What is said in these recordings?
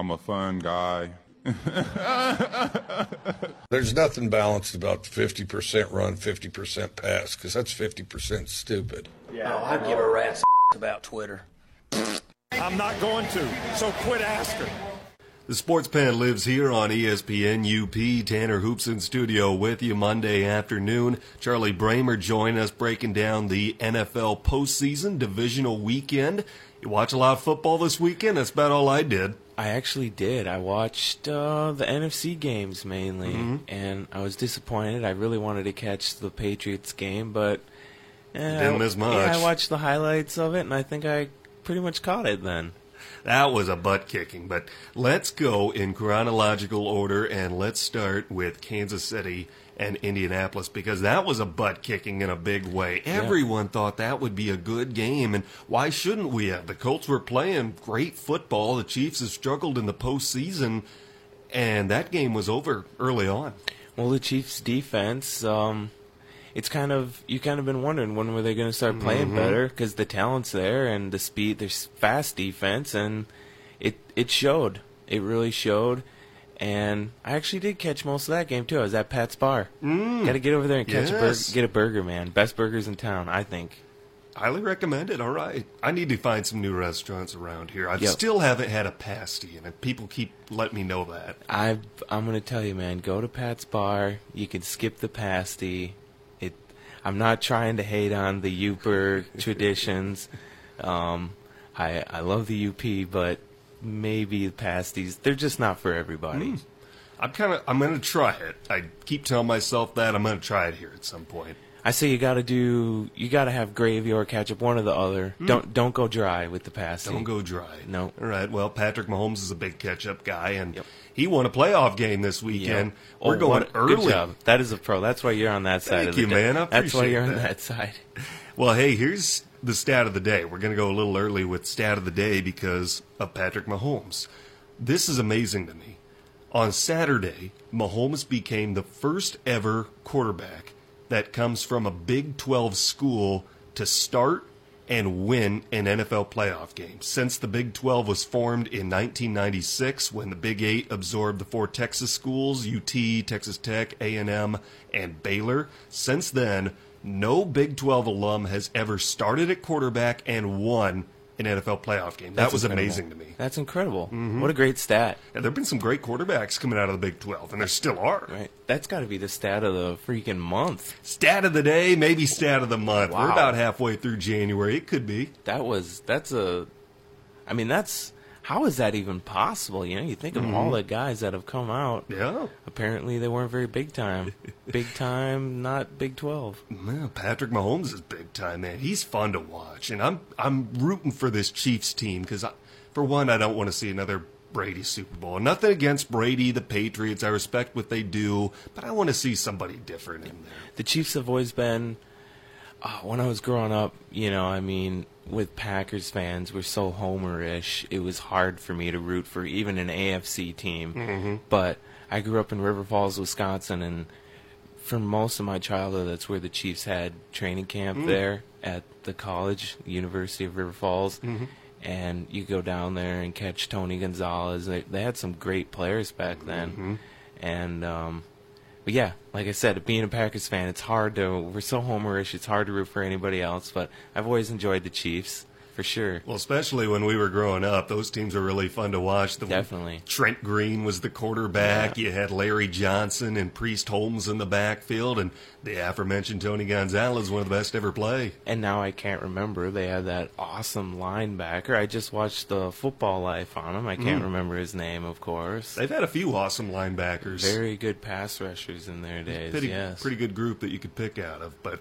I'm a fun guy. There's nothing balanced about 50% run, 50% pass, because that's 50% stupid. Yeah. Oh, I'd give a rat's about Twitter. I'm not going to, so quit asking. The Sports Pen lives here on ESPN UP. Tanner Hoops in studio with you Monday afternoon. Charlie Bramer joined us breaking down the NFL postseason divisional weekend. You watch a lot of football this weekend? That's about all I did. I actually did. I watched uh, the NFC games mainly, Mm-hmm. and I was disappointed. I really wanted to catch the Patriots game, but eh, Didn't I- miss much. Yeah, I watched the highlights of it, and I think I pretty much caught it then. That was a butt kicking, but let's go in chronological order and let's start with Kansas City and Indianapolis because that was a butt kicking in a big way. Everyone thought that would be a good game, and why shouldn't we have? The Colts were playing great football. The Chiefs have struggled in the postseason, and that game was over early on. Well, the Chiefs' defense, um, it's kind of you kind of been wondering when were they going to start playing Mm-hmm. better because the talent's there and the speed. There's fast defense, and it it showed. It really showed. And I actually did catch most of that game too. I was at Pat's Bar. Mm. Got to get over there and catch a burger. Get a burger, man. Best burgers in town, I think. Highly recommend it. All right. I need to find some new restaurants around here. I Yep. still haven't had a pasty, and people keep letting me know that. I I'm gonna tell you, man. Go to Pat's Bar. You can skip the pasty. It. I'm not trying to hate on the Yooper traditions. Um, I I love the UP, but maybe the pasties they're just not for everybody. Hmm. I'm kind of. I'm going to try it. I keep telling myself that I'm going to try it here at some point. I say you got to do. You got to have gravy or ketchup, one or the other. Hmm. Don't don't go dry with the pasty. Don't go dry. No. All right. Well, Patrick Mahomes is a big catch-up guy, and Yep. he won a playoff game this weekend. Oh, We're going what- early. Good job. That is a pro. That's why you're on that side Thank of the you, day. man. That's why you're on that. that side. Well, hey, here's the stat of the day. We're going to go a little early with stat of the day because of Patrick Mahomes. This is amazing to me. On Saturday, Mahomes became the first ever quarterback that comes from a Big 12 school to start and win an NFL playoff game. Since the Big 12 was formed in 1996 when the Big 8 absorbed the four Texas schools, UT, Texas Tech, A&M, and Baylor, since then, no Big 12 alum has ever started at quarterback and won an NFL playoff game. That That's was incredible. amazing to me. That's incredible. Mm-hmm. What a great stat. And there have been some great quarterbacks coming out of the Big 12, and there still are. Right. That's got to be the stat of the freaking month. Stat of the day, maybe stat of the month. We're about halfway through January. It could be. That was that's a I mean that's how is that even possible? You know, you think of Mm-hmm. all the guys that have come out. Yeah. Apparently they weren't very big time. big time, not Big 12. Well, Patrick Mahomes is big time, man. He's fun to watch, and I'm I'm rooting for this Chiefs team because, for one, I don't want to see another Brady Super Bowl. Nothing against Brady, the Patriots. I respect what they do, but I want to see somebody different in there. The Chiefs have always been uh, when I was growing up, you know, I mean, with Packers fans, we're so homerish. It was hard for me to root for even an AFC team. Mm-hmm. But I grew up in River Falls, Wisconsin, and for most of my childhood, that's where the Chiefs had training camp Mm. there at the college, University of River Falls. Mm-hmm. And you go down there and catch Tony Gonzalez. They, they had some great players back then. Mm-hmm. And, um, yeah, like I said, being a Packers fan, it's hard to. We're so homerish. It's hard to root for anybody else. But I've always enjoyed the Chiefs for sure. Well, especially when we were growing up, those teams were really fun to watch. The Definitely. Trent Green was the quarterback. Yeah. You had Larry Johnson and Priest Holmes in the backfield, and the aforementioned Tony Gonzalez, one of the best ever play. And now I can't remember. They had that awesome linebacker. I just watched the Football Life on him. I can't mm. remember his name, of course. They've had a few awesome linebackers. Very good pass rushers in their days. pretty, yes. pretty good group that you could pick out of. But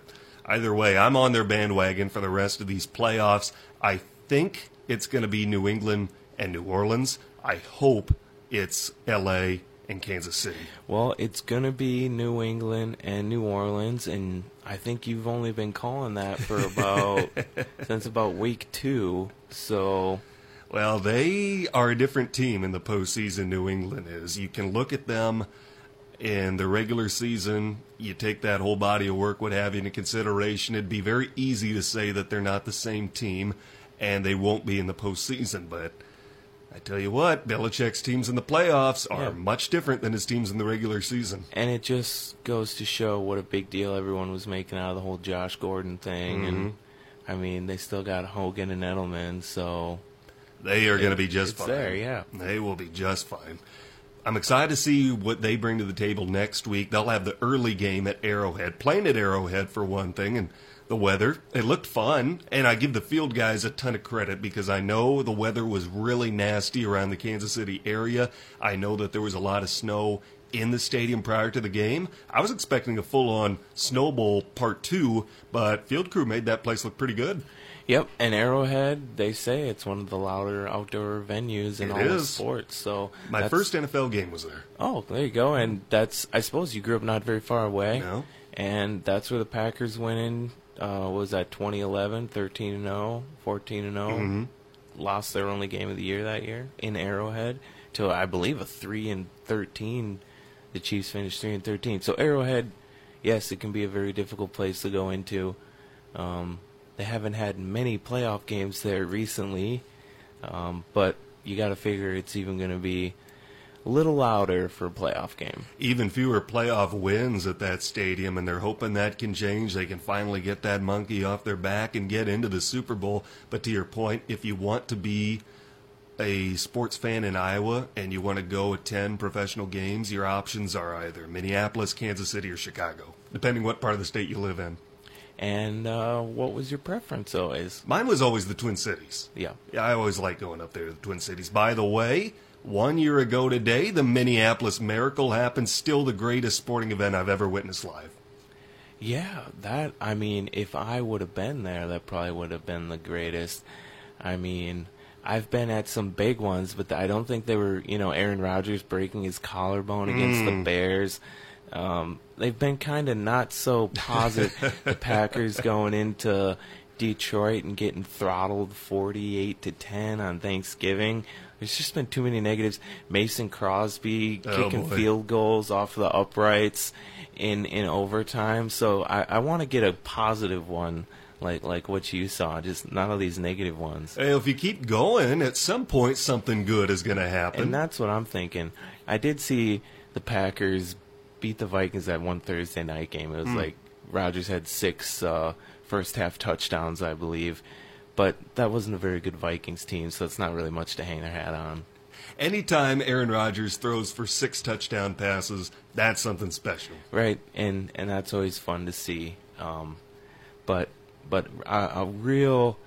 either way, I'm on their bandwagon for the rest of these playoffs. I think it's going to be New England and New Orleans. I hope it's L.A. and Kansas City. Well, it's gonna be New England and New Orleans, and I think you've only been calling that for about since about week two. So Well, they are a different team in the postseason. New England is. You can look at them in the regular season. You take that whole body of work, what have you, into consideration. It'd be very easy to say that they're not the same team, and they won't be in the postseason. But I tell you what, Belichick's teams in the playoffs are Yeah. much different than his teams in the regular season. And it just goes to show what a big deal everyone was making out of the whole Josh Gordon thing. And mm-hmm. I mean, they still got Hogan and Edelman, so They are going to be just fine. there, yeah. They will be just fine. I'm excited to see what they bring to the table next week. They'll have the early game at Arrowhead, playing at Arrowhead for one thing, and the weather. It looked fun, and I give the field guys a ton of credit because I know the weather was really nasty around the Kansas City area. I know that there was a lot of snow in the stadium prior to the game. I was expecting a full on snowball part two, but field crew made that place look pretty good. Yep, and Arrowhead, they say it's one of the louder outdoor venues in It all of is. sports. So My first NFL game was there. Oh, there you go. And that's I suppose you grew up not very far away. No. And that's where the Packers went in. Uh, was that 2011, 13 and 0, 14 and 0. Mm-hmm. Lost their only game of the year that year in Arrowhead to I believe a 3 and 13. The Chiefs finished 3 and 13. So Arrowhead, yes, it can be a very difficult place to go into. Um, they haven't had many playoff games there recently, um, but you got to figure it's even going to be a little louder for a playoff game. even fewer playoff wins at that stadium, and they're hoping that can change. They can finally get that monkey off their back and get into the Super Bowl. But to your point, if you want to be a sports fan in Iowa and you want to go attend professional games, your options are either Minneapolis, Kansas City, or Chicago, depending what part of the state you live in. And uh, what was your preference always? Mine was always the Twin Cities. Yeah. Yeah, I always like going up there to the Twin Cities. By the way, one year ago today, the Minneapolis Miracle happened. Still the greatest sporting event I've ever witnessed live. Yeah, that, I mean, if I would have been there, that probably would have been the greatest. I mean, I've been at some big ones, but I don't think they were, you know, Aaron Rodgers breaking his collarbone against the Bears. Um, they've been kind of not so positive. the Packers going into Detroit and getting throttled 48 to 10 on Thanksgiving. There's just been too many negatives. Mason Crosby Oh, kicking boy. field goals off the uprights in in overtime. So I, I want to get a positive one like like what you saw, just none of these negative ones. Hey, if you keep going, at some point something good is going to happen. And that's what I'm thinking. I did see the Packers beat the Vikings that one Thursday night game. It was like Rodgers had six uh, first half touchdowns, I believe. But that wasn't a very good Vikings team, so it's not really much to hang their hat on. Anytime Aaron Rodgers throws for six touchdown passes, that's something special. Right, and and that's always fun to see. Um, but but a, a real,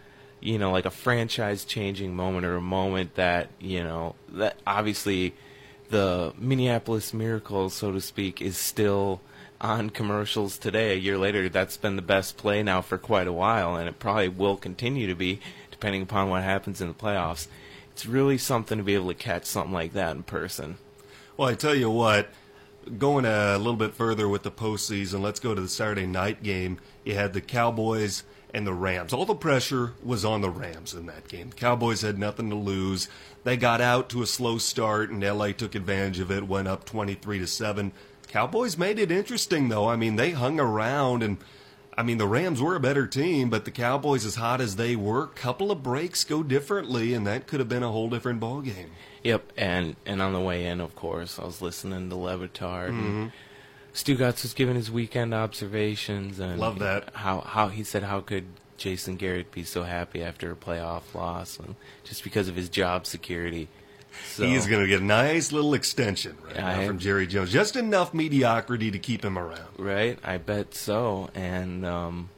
you know, like a franchise changing moment or a moment that you know that obviously the Minneapolis Miracle, so to speak, is still on commercials today. A year later, that's been the best play now for quite a while, and it probably will continue to be, depending upon what happens in the playoffs. It's really something to be able to catch something like that in person. Well, I tell you what, going a little bit further with the postseason, let's go to the Saturday night game. You had the Cowboys and the Rams. All the pressure was on the Rams in that game. The Cowboys had nothing to lose. They got out to a slow start, and LA took advantage of it, went up 23 to 7. Cowboys made it interesting, though. I mean, they hung around and. I mean, the Rams were a better team, but the Cowboys, as hot as they were, couple of breaks go differently, and that could have been a whole different ball game. Yep, and and on the way in, of course, I was listening to Le Batard. And mm-hmm. Stugatz was giving his weekend observations, and Love that. How how he said how could Jason Garrett be so happy after a playoff loss, and just because of his job security. So, He is going to get a nice little extension right I now from Jerry Jones. Just enough mediocrity to keep him around. right. I bet so, and um,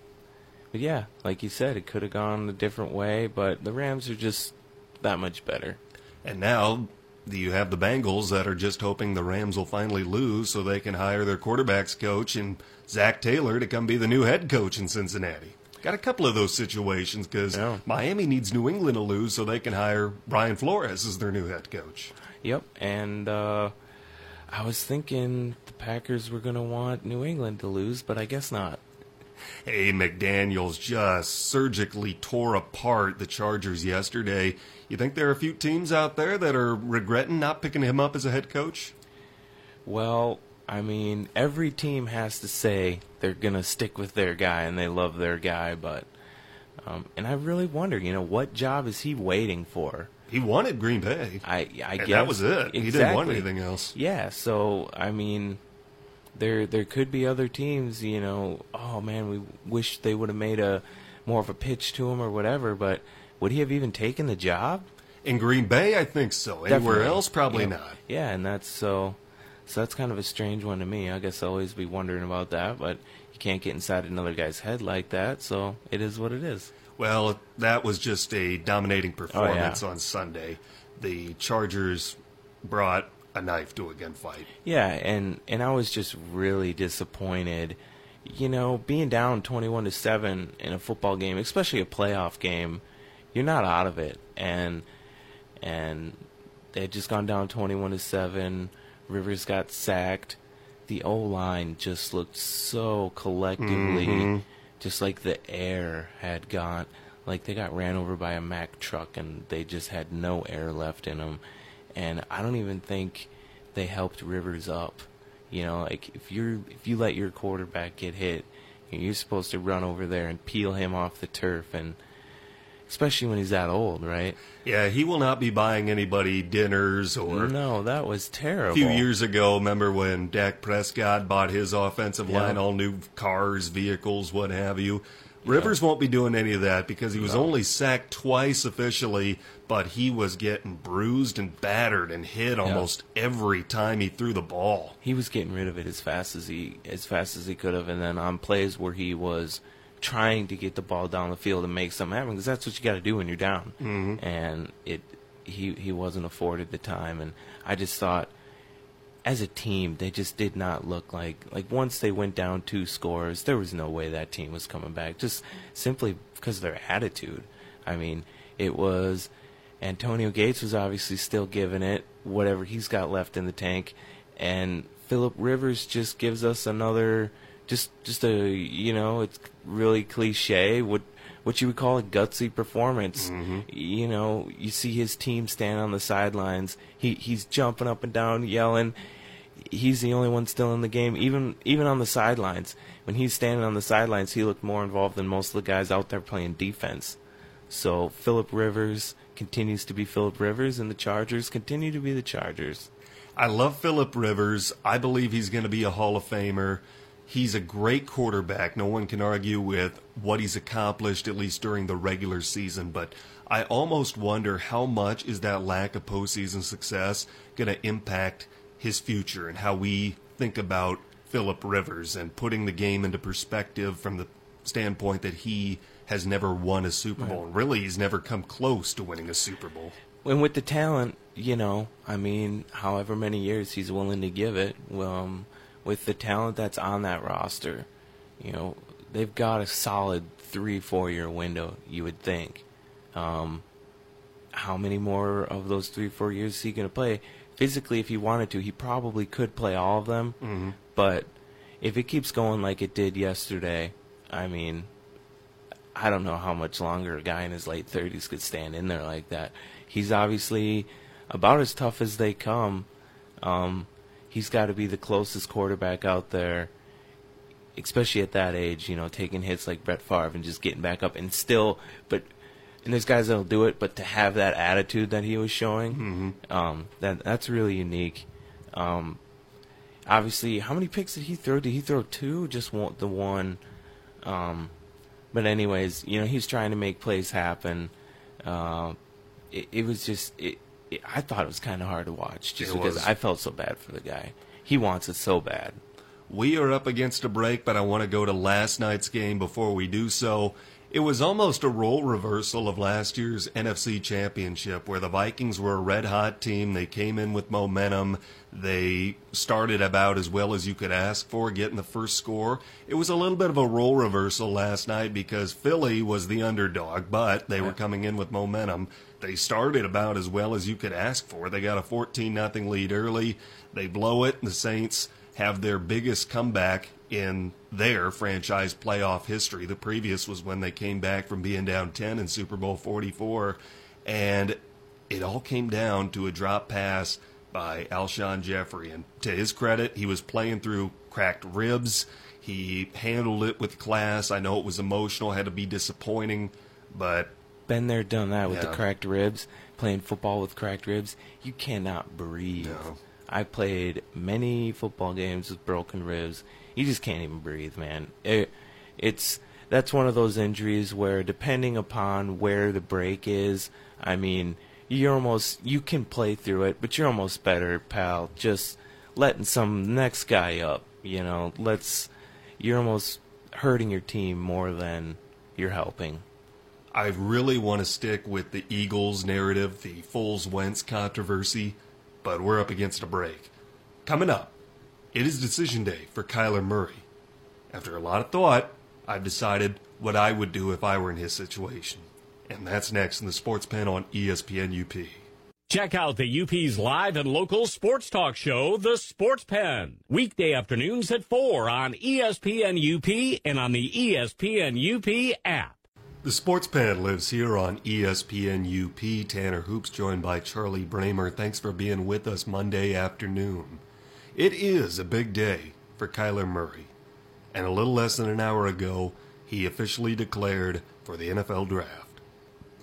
but yeah, like you said, it could have gone a different way, but the Rams are just that much better. And now you have the Bengals that are just hoping the Rams will finally lose so they can hire their quarterbacks coach and Zac Taylor to come be the new head coach in Cincinnati. Got a couple of those situations because Yeah. Miami needs New England to lose so they can hire Brian Flores as their new head coach. Yep, and uh, I was thinking the Packers were going to want New England to lose, but I guess not. Hey, McDaniels just surgically tore apart the Chargers yesterday. You think there are a few teams out there that are regretting not picking him up as a head coach? Well, I mean, every team has to say they're going to stick with their guy and they love their guy, but. Um, and I really wonder, you know, what job is he waiting for? He wanted Green Bay. I I And guess that was it. He didn't want anything else. Yeah, so I mean, there there could be other teams. You know, oh man, we wish they would have made a more of a pitch to him or whatever. But would he have even taken the job? In Green Bay, I think so. Anywhere Definitely. else, probably Yeah. not. Yeah, and that's so. So that's kind of a strange one to me. I guess I'll always be wondering about that, but you can't get inside another guy's head like that. So it is what it is. Well, that was just a dominating Oh, performance on Sunday. The Chargers brought a knife to a gunfight. Yeah, and and I was just really disappointed. You know, being down twenty-one to seven in a football game, especially a playoff game, you're not out of it. And and they had just gone down twenty-one to seven. Rivers got sacked. The O line just looked so collectively, mm-hmm. just like the air had got, like they got ran over by a Mack truck, and they just had no air left in them. And I don't even think they helped Rivers up. You know, like if you're if you let your quarterback get hit, you're supposed to run over there and peel him off the turf, and especially when he's that old, right? Yeah, he will not be buying anybody dinners or. No, that was terrible. A few years ago, remember when Dak Prescott bought his offensive Yeah. line, all new cars, vehicles, what have you? Rivers won't be doing any of that because he was only sacked twice officially, but he was getting bruised and battered and hit almost every time he threw the ball. he was getting rid of it as fast as he as fast as he could have, and then on plays where he was trying to get the ball down the field and make something happen, because that's what you got to do when you're down. Mm-hmm. And it he he wasn't afforded the time, and I just thought. As a team, they just did not look like like once they went down two scores, there was no way that team was coming back. Just simply because of their attitude. I mean, it was Antonio Gates was obviously still giving it whatever he's got left in the tank, and Philip Rivers just gives us another, just just a you know it's really cliche what what you would call a gutsy performance. Mm-hmm. You know, you see his team stand on the sidelines. He he's jumping up and down, yelling. He's the only one still in the game, even even on the sidelines. When he's standing on the sidelines, he looked more involved than most of the guys out there playing defense. So Philip Rivers continues to be Philip Rivers, and the Chargers continue to be the Chargers. I love Philip Rivers. I believe he's going to be a Hall of Famer. He's a great quarterback. No one can argue with what he's accomplished, at least during the regular season. But I almost wonder how much is that lack of postseason success going to impact his future and how we think about Philip Rivers and putting the game into perspective from the standpoint that he has never won a Super Bowl. Really, he's never come close to winning a Super Bowl. And with the talent, you know, I mean, however many years he's willing to give it, um, with the talent that's on that roster, you know, they've got a solid three, four year window, you would think. Um, how many more of those three, four years is he going to play? Physically, if he wanted to, he probably could play all of them. Mm-hmm. But if it keeps going like it did yesterday, I mean, I don't know how much longer a guy in his late 30s could stand in there like that. He's obviously about as tough as they come. Um, he's got to be the closest quarterback out there, especially at that age, you know, taking hits like Brett Favre and just getting back up and still, but, and there's guys that'll do it, but to have that attitude that he was showing, um, that that's really unique. Um, obviously, how many picks did he throw? Did he throw two? Just one, the one. Um, but anyways, you know, he's trying to make plays happen. Uh, it, it was just, it, it, I thought it was kind of hard to watch just because was. I felt so bad for the guy. He wants it so bad. We are up against a break, but I want to go to last night's game before we do so. It was almost a role reversal of last year's NFC Championship, where the Vikings were a red hot team. They came in with momentum. They started about as well as you could ask for, getting the first score. It was a little bit of a role reversal last night because Philly was the underdog, but they were coming in with momentum. They started about as well as you could ask for. They got a 14 nothing lead early. They blow it, and the Saints have their biggest comeback in their franchise playoff history. The previous was when they came back from being down 10 in Super Bowl 44. And it all came down to a drop pass by Alshon Jeffery. And to his credit, he was playing through cracked ribs. He handled it with class. I know it was emotional, had to be disappointing, but been there, done that with the cracked ribs. Playing football with cracked ribs, you cannot breathe. No. I played many football games with broken ribs. You just can't even breathe, man. It, it's that's one of those injuries where, depending upon where the break is, I mean, you're almost you can play through it, but you're almost better, pal. Just letting some next guy up. You know, let's. You're almost hurting your team more than you're helping. I really want to stick with the Eagles narrative, the Foles Wentz controversy, but we're up against a break. Coming up, it is decision day for Kyler Murray. After a lot of thought, I've decided what I would do if I were in his situation. And that's next in the Sports Pen on ESPN UP. Check out the UP's live and local sports talk show, The Sports Pen. Weekday afternoons at 4 on ESPN UP and on the ESPN UP app. The Sports Pen lives here on ESPN UP. Tanner Hoops joined by Charlie Bramer. Thanks for being with us Monday afternoon. It is a big day for Kyler Murray. And a little less than an hour ago, he officially declared for the NFL draft.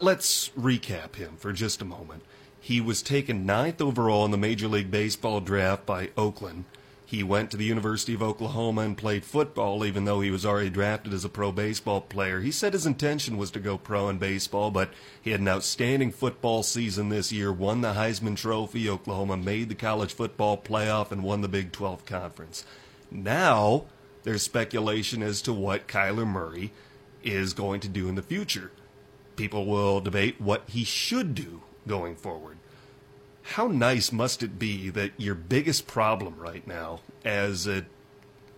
Let's recap him for just a moment. He was taken ninth overall in the Major League Baseball draft by Oakland. He went to the University of Oklahoma and played football, even though he was already drafted as a pro baseball player. He said his intention was to go pro in baseball, but he had an outstanding football season this year, won the Heisman Trophy. Oklahoma made the college football playoff and won the Big 12 Conference. Now, there's speculation as to what Kyler Murray is going to do in the future. People will debate what he should do going forward. How nice must it be that your biggest problem right now, as a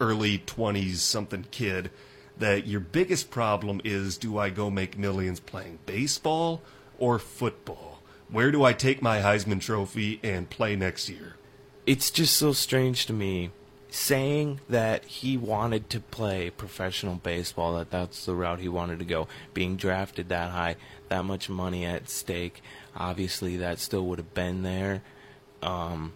early 20s something kid, that your biggest problem is do I go make millions playing baseball or football? Where do I take my Heisman Trophy and play next year? it's just so strange to me saying that he wanted to play professional baseball that that's the route he wanted to go. Being drafted that high that much money at stake obviously that still would have been there. Um,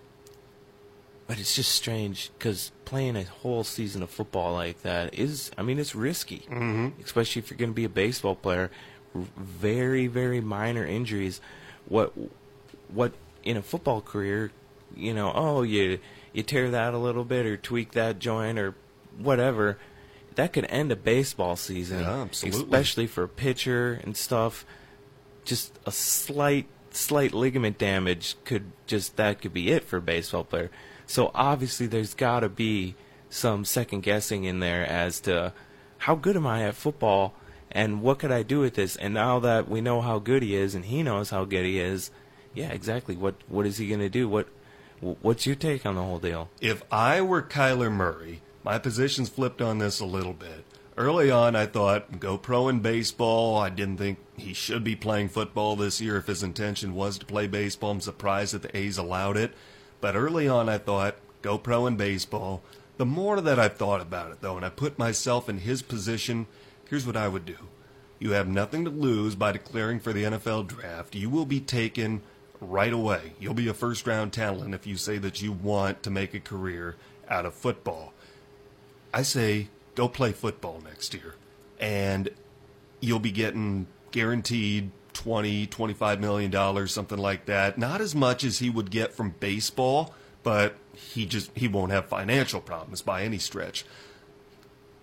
but it's just strange because playing a whole season of football like that is i mean it's risky mm-hmm. especially if you're going to be a baseball player. Very very minor injuries. What what in a football career you know, oh, you you tear that a little bit or tweak that joint or whatever, that could end a baseball season. Yeah, absolutely. Especially for a pitcher and stuff. Just a slight slight ligament damage could just that could be it for a baseball player. So obviously there's got to be some second guessing in there as to how good am I at football and what could I do with this? And now that we know how good he is and he knows how good he is, yeah, exactly. What what is he going to do? What what's your take on the whole deal? If I were Kyler Murray, my position's flipped on this a little bit. Early on, I thought go pro in baseball. I didn't think he should be playing football this year if his intention was to play baseball. I'm surprised that the A's allowed it. But early on, I thought go pro in baseball. The more that I've thought about it, though, and I put myself in his position, here's what I would do. You have nothing to lose by declaring for the NFL draft. You will be taken right away. You'll be a first round talent if you say that you want to make a career out of football. I say go play football next year and you'll be getting guaranteed 20 25 million dollars something like that not as much as he would get from baseball but he just he won't have financial problems by any stretch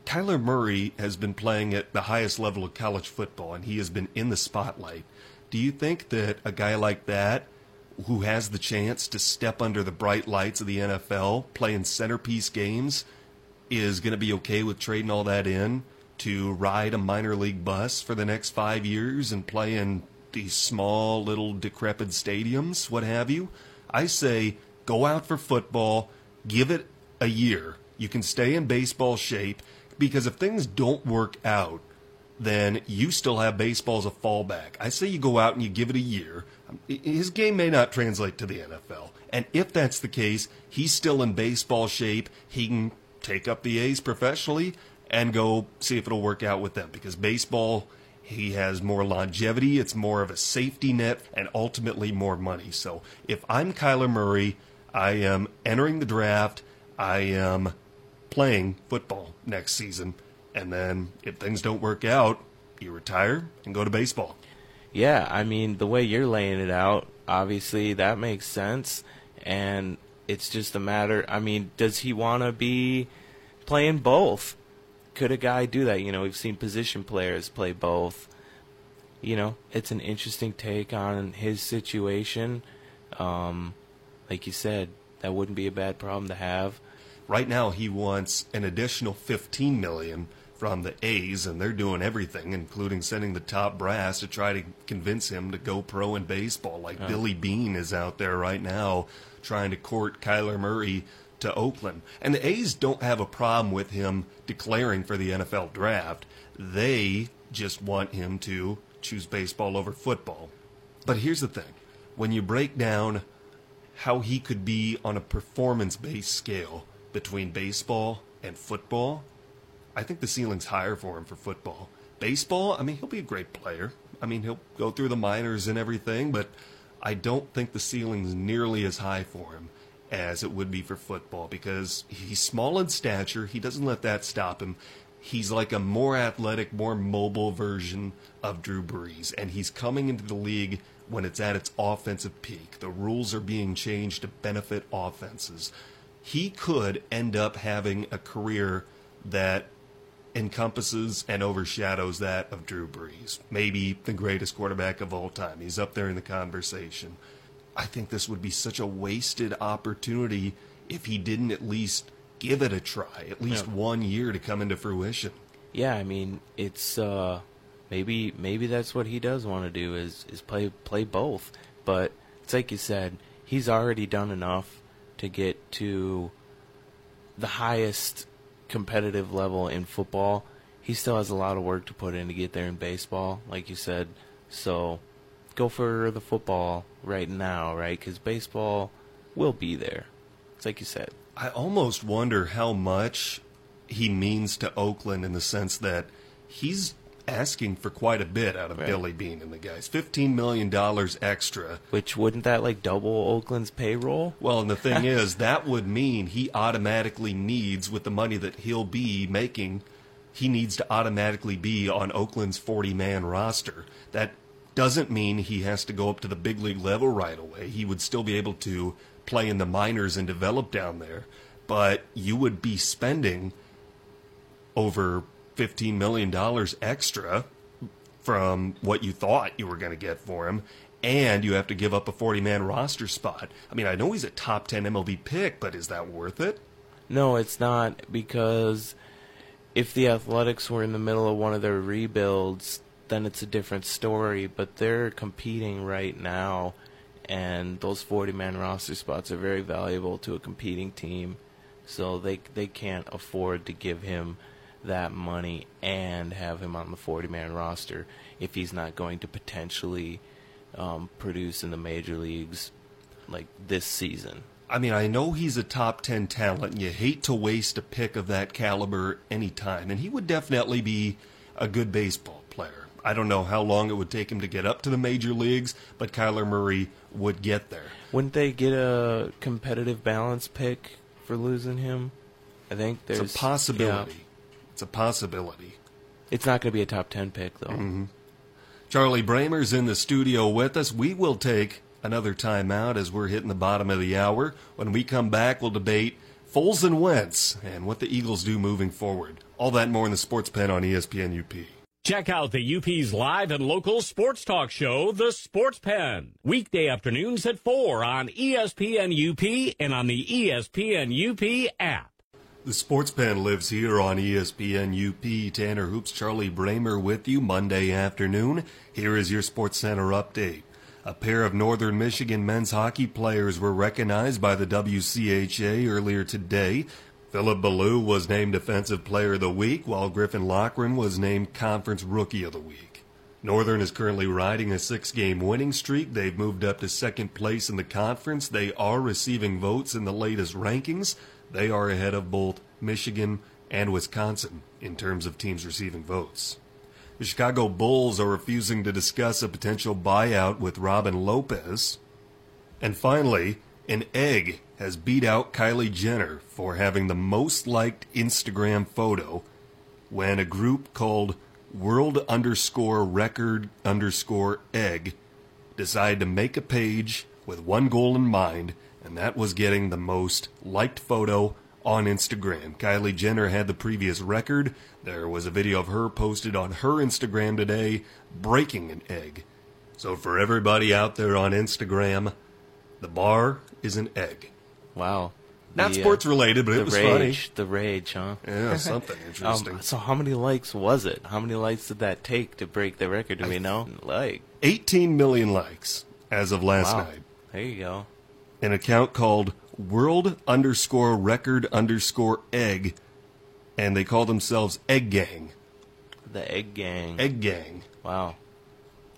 Kyler Murray has been playing at the highest level of college football and he has been in the spotlight. Do you think that a guy like that, who has the chance to step under the bright lights of the NFL, playing centerpiece games, is going to be okay with trading all that in to ride a minor league bus for the next five years and play in these small, little, decrepit stadiums, what have you? I say go out for football, give it a year. You can stay in baseball shape because if things don't work out, then you still have baseball as a fallback. I say you go out and you give it a year. His game may not translate to the NFL. And if that's the case, he's still in baseball shape. He can take up the A's professionally and go see if it'll work out with them because baseball he has more longevity, it's more of a safety net and ultimately more money. So, if I'm Kyler Murray, I am entering the draft, I am playing football next season, and then if things don't work out, you retire and go to baseball. Yeah, I mean, the way you're laying it out, obviously that makes sense. And it's just a matter, I mean, does he want to be playing both? Could a guy do that? You know, we've seen position players play both. You know, it's an interesting take on his situation. Um, like you said, that wouldn't be a bad problem to have. Right now, he wants an additional 15 million from the A's, and they're doing everything, including sending the top brass to try to convince him to go pro in baseball. Like Oh. Billy Beane is out there right now trying to court Kyler Murray to Oakland. And the A's don't have a problem with him declaring for the NFL draft. They just want him to choose baseball over football. But here's the thing when you break down how he could be on a performance based scale between baseball and football, I think the ceiling's higher for him for football. Baseball, I mean, he'll be a great player. I mean, he'll go through the minors and everything, but I don't think the ceiling's nearly as high for him as it would be for football because he's small in stature. He doesn't let that stop him. He's like a more athletic, more mobile version of Drew Brees, and he's coming into the league when it's at its offensive peak. The rules are being changed to benefit offenses. He could end up having a career that encompasses and overshadows that of Drew Brees. Maybe the greatest quarterback of all time. He's up there in the conversation. I think this would be such a wasted opportunity if he didn't at least give it a try, at least Yeah. one year to come into fruition. Yeah, I mean, it's uh, maybe maybe that's what he does want to do is is play play both. But it's like you said, he's already done enough to get to the highest competitive level in football. He still has a lot of work to put in to get there in baseball, like you said. So go for the football right now, right? Because baseball will be there. It's like you said. I almost wonder how much he means to Oakland in the sense that he's asking for quite a bit out of Right. Billy Beane and the guys. $15 million extra. Which wouldn't that like double Oakland's payroll? Well, and the thing is, that would mean he automatically needs, with the money that he'll be making, he needs to automatically be on Oakland's 40 man roster. That doesn't mean he has to go up to the big league level right away. He would still be able to play in the minors and develop down there. But you would be spending over $15 million extra from what you thought you were going to get for him, and you have to give up a 40 man roster spot. I mean, I know he's a top 10 MLB pick, but is that worth it? No, it's not because if the Athletics were in the middle of one of their rebuilds, then it's a different story. But they're competing right now, and those 40-man roster spots are very valuable to a competing team. So they they can't afford to give him that money and have him on the 40-man roster if he's not going to potentially um, produce in the major leagues like this season. I mean, I know he's a top 10 talent, and you hate to waste a pick of that caliber anytime, and he would definitely be a good baseball player. I don't know how long it would take him to get up to the major leagues, but Kyler Murray would get there. Wouldn't they get a competitive balance pick for losing him? I think there's It's a possibility. yeah. It's a possibility. It's not going to be a top ten pick though. Mm-hmm. Charlie Bramer's in the studio with us. We will take another time out as we're hitting the bottom of the hour. When we come back, we'll debate Foles and Wentz and what the Eagles do moving forward. All that and more in the Sports Pen on ESPN UP. Check out the UP's live and local sports talk show, The Sports Pen. Weekday afternoons at 4 on ESPN UP and on the ESPN UP app. The Sports Pen lives here on ESPN UP. Tanner Hoops, Charlie Bramer with you Monday afternoon. Here is your Sports Center update. A pair of Northern Michigan men's hockey players were recognized by the WCHA earlier today. Philip Beaulieu was named Defensive Player of the Week, while Griffin Loughran was named Conference Rookie of the Week. Northern is currently riding a six game winning streak. They've moved up to second place in the conference. They are receiving votes in the latest rankings. They are ahead of both Michigan and Wisconsin in terms of teams receiving votes. The Chicago Bulls are refusing to discuss a potential buyout with Robin Lopez. And finally, an egg has beat out Kylie Jenner for having the most liked Instagram photo when a group called world underscore record underscore egg decided to make a page with one goal in mind, and that was getting the most liked photo on Instagram. Kylie Jenner had the previous record. There was a video of her posted on her Instagram today breaking an egg. So for everybody out there on Instagram, the bar is an egg. Wow. Not The, uh, sports related, but it was rage, the rage, huh? Yeah, something interesting. Um, so how many likes was it? How many likes did that take to break the record? Do we know? Like, 18 million likes as of last wow. night. There you go. An account called world underscore record underscore egg, and they call themselves Egg Gang. The Egg Gang. Egg Gang. Wow.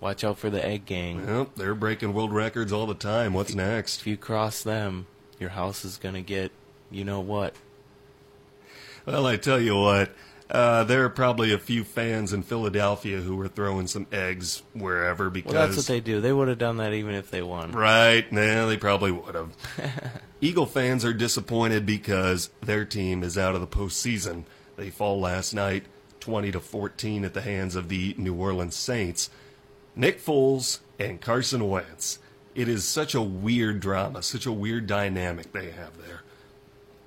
Watch out for the Egg Gang. Well, they're breaking world records all the time. What's next? If you cross them, your house is gonna get, you know what? Well, I tell you what, uh, there are probably a few fans in Philadelphia who were throwing some eggs wherever because Well, that's what they do. They would have done that even if they won. Right. Nah, they probably would have. Eagle fans are disappointed because their team is out of the postseason. They fall last night 20 to 14 at the hands of the New Orleans Saints. Nick Foles and Carson Wentz. It is such a weird drama, such a weird dynamic they have there.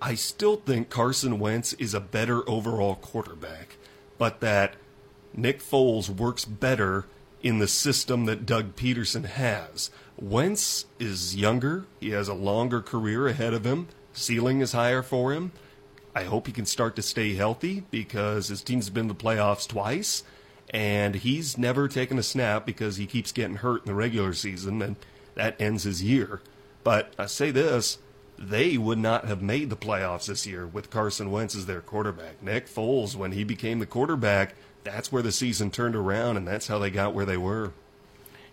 I still think Carson Wentz is a better overall quarterback, but that Nick Foles works better in the system that Doug Pederson has. Wentz is younger, he has a longer career ahead of him, ceiling is higher for him. I hope he can start to stay healthy because his team's been to the playoffs twice, and he's never taken a snap because he keeps getting hurt in the regular season, and that ends his year. But I say this they would not have made the playoffs this year with Carson Wentz as their quarterback. Nick Foles, when he became the quarterback, that's where the season turned around, and that's how they got where they were.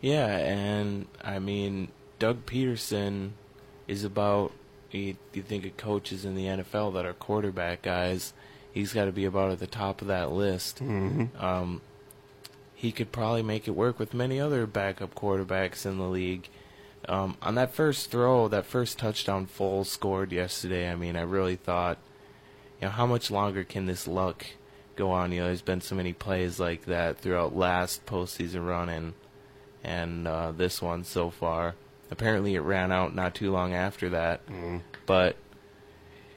Yeah, and I mean, Doug Pederson is about. You, you think of coaches in the NFL that are quarterback guys, he's got to be about at the top of that list. Mm-hmm. Um, he could probably make it work with many other backup quarterbacks in the league. Um, on that first throw, that first touchdown Foles scored yesterday, I mean, I really thought, you know, how much longer can this luck go on? You know, there's been so many plays like that throughout last postseason run and and uh, this one so far. Apparently, it ran out not too long after that. But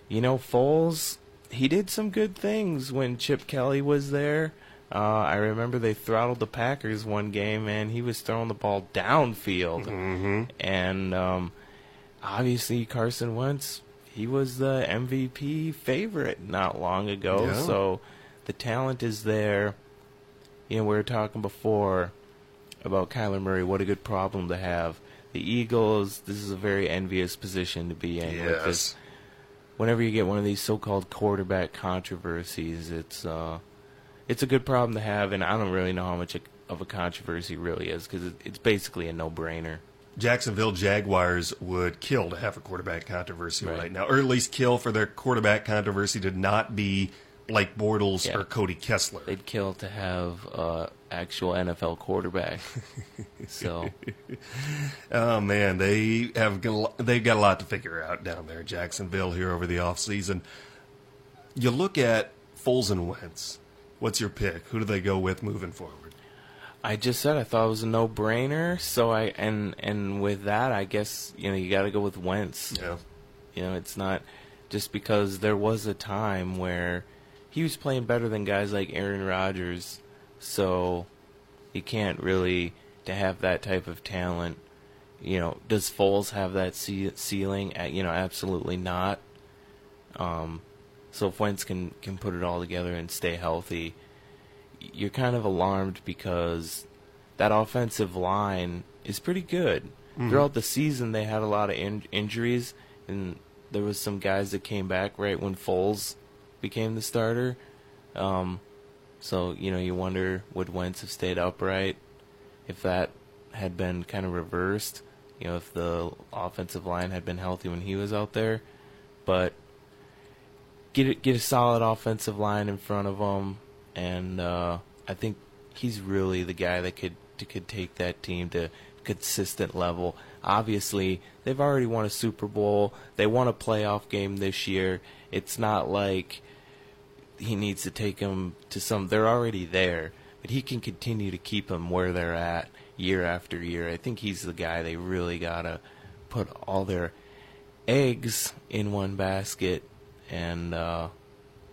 you know, Foles, he did some good things when Chip Kelly was there. Uh, I remember they throttled the Packers one game, and he was throwing the ball downfield. Mm-hmm. And um, obviously, Carson Wentz, he was the MVP favorite not long ago. Yeah. So the talent is there. You know, we were talking before about Kyler Murray. What a good problem to have. The Eagles, this is a very envious position to be in. Yes. whenever you get one of these so-called quarterback controversies, it's uh, it's a good problem to have, and I don't really know how much of a controversy really is because it's basically a no-brainer. Jacksonville Jaguars would kill to have a quarterback controversy right, Right. now, or at least kill for their quarterback controversy to not be Blake Bortles Yeah. or Cody Kessler. They'd kill to have uh, actual NFL quarterback. so Oh man, they have they've got a lot to figure out down there in Jacksonville here over the offseason. You look at Foles and Wentz. What's your pick? Who do they go with moving forward? I just said I thought it was a no-brainer. So I and and with that, I guess you know you got to go with Wentz. Yeah. You know, it's not just because there was a time where he was playing better than guys like Aaron Rodgers, so you can't really to have that type of talent. You know, does Foles have that ce- ceiling? You know, absolutely not. Um, so if Wentz can can put it all together and stay healthy, you're kind of alarmed because that offensive line is pretty good. Throughout the season, they had a lot of in- injuries, and there was some guys that came back right when Foles became the starter. Um, so you know, you wonder would Wentz have stayed upright if that had been kind of reversed? You know, if the offensive line had been healthy when he was out there, but get get a solid offensive line in front of him, and uh, I think he's really the guy that could could take that team to consistent level. Obviously, they've already won a Super Bowl. They won a playoff game this year. It's not like he needs to take them to some. They're already there, but he can continue to keep them where they're at year after year. I think he's the guy they really gotta put all their eggs in one basket, and uh,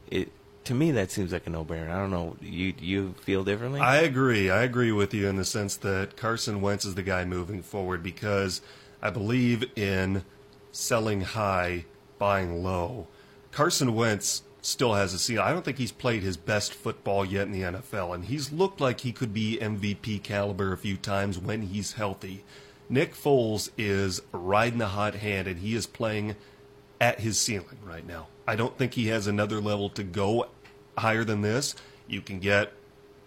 it to me that seems like a no-brainer. I don't know. You you feel differently? I agree. I agree with you in the sense that Carson Wentz is the guy moving forward because I believe in selling high, buying low. Carson Wentz still has a ceiling. I don't think he's played his best football yet in the NFL, and he's looked like he could be MVP caliber a few times when he's healthy. Nick Foles is riding the hot hand, and he is playing at his ceiling right now. I don't think he has another level to go higher than this. You can get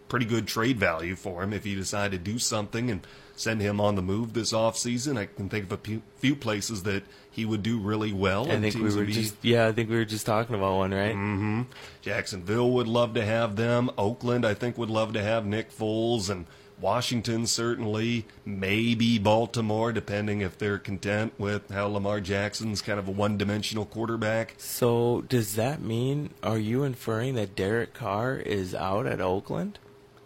pretty good trade value for him if you decide to do something and send him on the move this offseason. I can think of a few places that he would do really well. I think we were just yeah, I think we were just talking about one, right? Mm-hmm. Jacksonville would love to have them. Oakland, I think, would love to have Nick Foles, and Washington certainly. Maybe Baltimore, depending if they're content with how Lamar Jackson's kind of a one-dimensional quarterback. So does that mean? Are you inferring that Derek Carr is out at Oakland?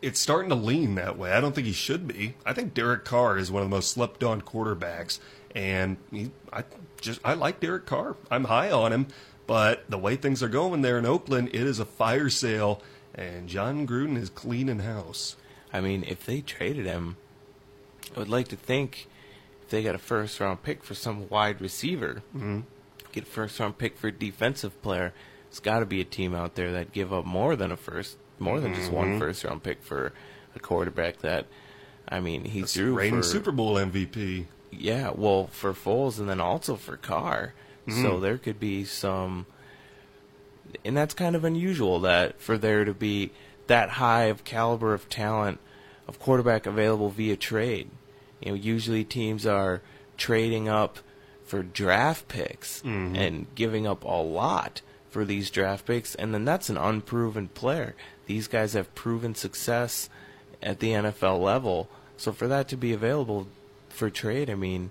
it's starting to lean that way. I don't think he should be. I think Derek Carr is one of the most slept on quarterbacks, and he, I just I like Derek Carr. I'm high on him, but the way things are going there in Oakland, it is a fire sale, and Jon Gruden is cleaning house. I mean, if they traded him, I would like to think if they got a first round pick for some wide receiver, mm-hmm. get a first round pick for a defensive player, it's got to be a team out there that give up more than a first more than just one Mhm. first round pick for a quarterback that I mean he That's threw reigning for Super Bowl MVP. yeah, well for Foles and then also for Carr. So Mhm. there could be some and that's kind of unusual that for there to be that high of caliber of talent of quarterback available via trade. You know, usually teams are trading up for draft picks Mhm. and giving up a lot for these draft picks and then that's an unproven player. These guys have proven success at the NFL level. So for that to be available for trade, I mean,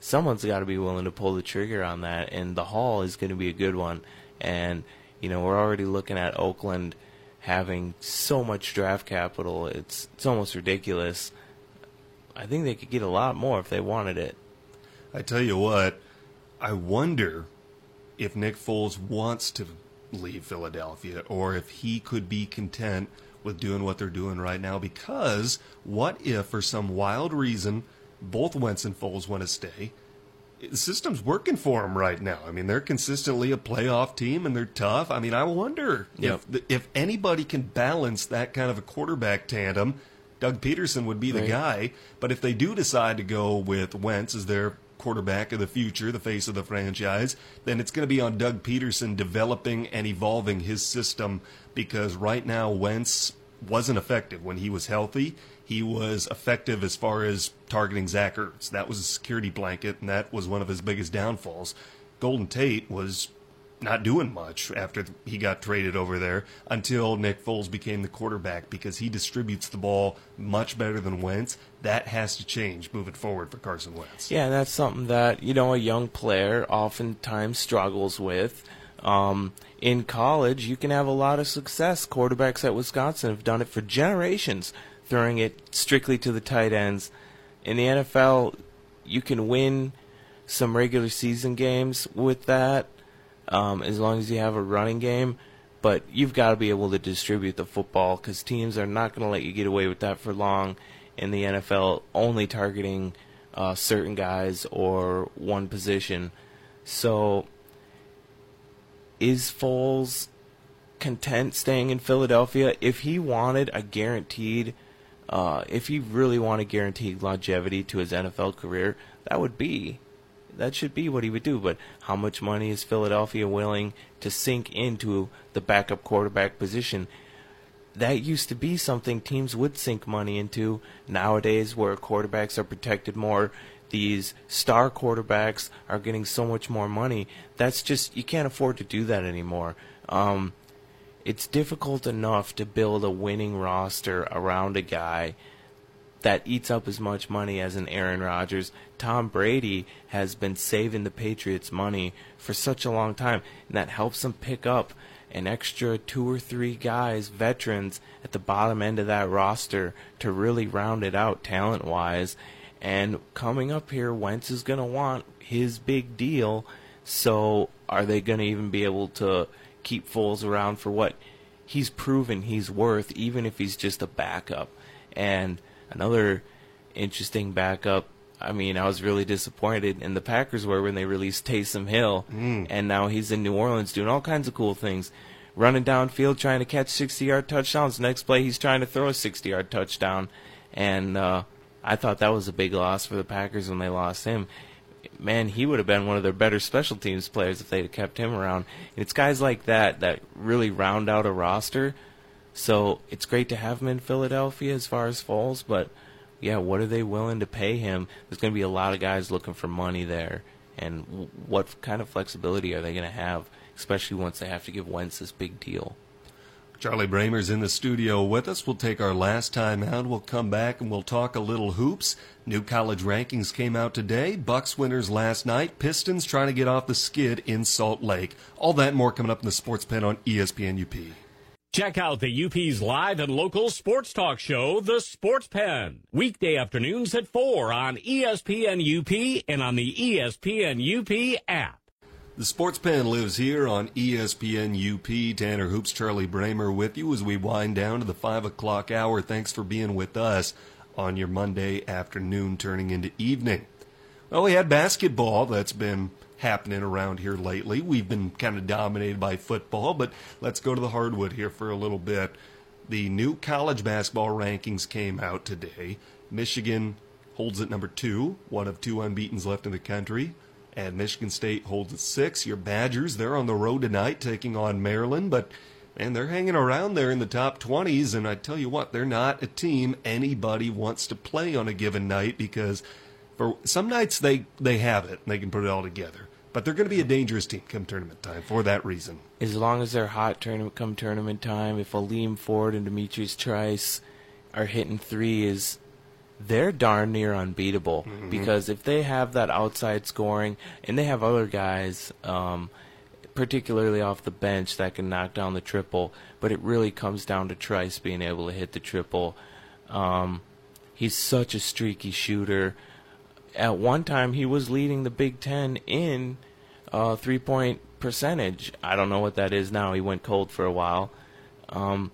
someone's got to be willing to pull the trigger on that, and the haul is going to be a good one. And you know, we're already looking at Oakland having so much draft capital; it's it's almost ridiculous. I think they could get a lot more if they wanted it. I tell you what, I wonder if Nick Foles wants to leave Philadelphia or if he could be content with doing what they're doing right now. Because what if, for some wild reason, both Wentz and Foles want to stay? The system's working for them right now. I mean, they're consistently a playoff team and they're tough. I mean, I wonder Yep. if if anybody can balance that kind of a quarterback tandem. Doug Pederson would be the Right. guy. But if they do decide to go with Wentz as their quarterback of the future, the face of the franchise, then it's going to be on Doug Pederson developing and evolving his system because right now Wentz wasn't effective when he was healthy. He was effective as far as targeting Zach Ertz. That was a security blanket, and that was one of his biggest downfalls. Golden Tate was not doing much after he got traded over there until Nick Foles became the quarterback because he distributes the ball much better than Wentz. That has to change moving forward for Carson Wentz. Yeah, that's something that you know a young player oftentimes struggles with. Um, in college, you can have a lot of success. Quarterbacks at Wisconsin have done it for generations, throwing it strictly to the tight ends. In the NFL, you can win some regular season games with that, um, as long as you have a running game. But you've got to be able to distribute the football because teams are not going to let you get away with that for long in the NFL, only targeting uh, certain guys or one position. So, is Foles content staying in Philadelphia? If he wanted a guaranteed, uh, if he really wanted guaranteed longevity to his NFL career, that would be, that should be what he would do. But how much money is Philadelphia willing to sink into the backup quarterback position? that used to be something teams would sink money into. Nowadays, where quarterbacks are protected more, these star quarterbacks are getting so much more money. That's just you can't afford to do that anymore. Um, it's difficult enough to build a winning roster around a guy that eats up as much money as an Aaron Rodgers. Tom Brady has been saving the Patriots money for such a long time, and that helps them pick up an extra two or three guys, veterans, at the bottom end of that roster to really round it out talent wise. And coming up here, Wentz is going to want his big deal. So are they going to even be able to keep Foles around for what he's proven he's worth, even if he's just a backup? And another interesting backup. I mean, I was really disappointed, and the Packers were when they released Taysom Hill, Mm. and now he's in New Orleans doing all kinds of cool things, running downfield trying to catch 60-yard touchdowns. Next play, he's trying to throw a 60-yard touchdown, and uh, I thought that was a big loss for the Packers when they lost him. Man, he would have been one of their better special teams players if they'd kept him around. And it's guys like that that really round out a roster. So it's great to have him in Philadelphia as far as Foles, but yeah, what are they willing to pay him? There's going to be a lot of guys looking for money there, and what kind of flexibility are they going to have, especially once they have to give Wentz this big deal? Charlie Bramer's in the studio with us. We'll take our last time out. We'll come back and we'll talk a little hoops. New college rankings came out today. Bucks winners last night. Pistons trying to get off the skid in Salt Lake. All that more coming up in the Sports Pen on ESPN UP. Check out the UP's live and local sports talk show, The Sports Pen. Weekday afternoons at 4 on ESPN UP and on the ESPN UP app. The Sports Pen lives here on ESPN UP. Tanner Hoops, Charlie Bramer with you as we wind down to the 5 o'clock hour. Thanks for being with us on your Monday afternoon turning into evening. Well, we had basketball that's been happening around here lately. We've been kind of dominated by football, but let's go to the hardwood here for a little bit. The new college basketball rankings came out today. Michigan holds at number two, one of two unbeatens left in the country. And Michigan State holds at six. Your Badgers, they're on the road tonight taking on Maryland, but man, they're hanging around there in the top 20s. And I tell you what, they're not a team anybody wants to play on a given night because for some nights they, they have it and they can put it all together. But they're going to be a dangerous team come tournament time for that reason. As long as they're hot tournament come tournament time, if Aleem Ford and Demetrius Trice are hitting threes, they're darn near unbeatable. Because if they have that outside scoring, and they have other guys, um, particularly off the bench, that can knock down the triple, but it really comes down to Trice being able to hit the triple. Um, he's such a streaky shooter. At one time, he was leading the Big Ten in uh, three point percentage. I don't know what that is now. He went cold for a while. Um,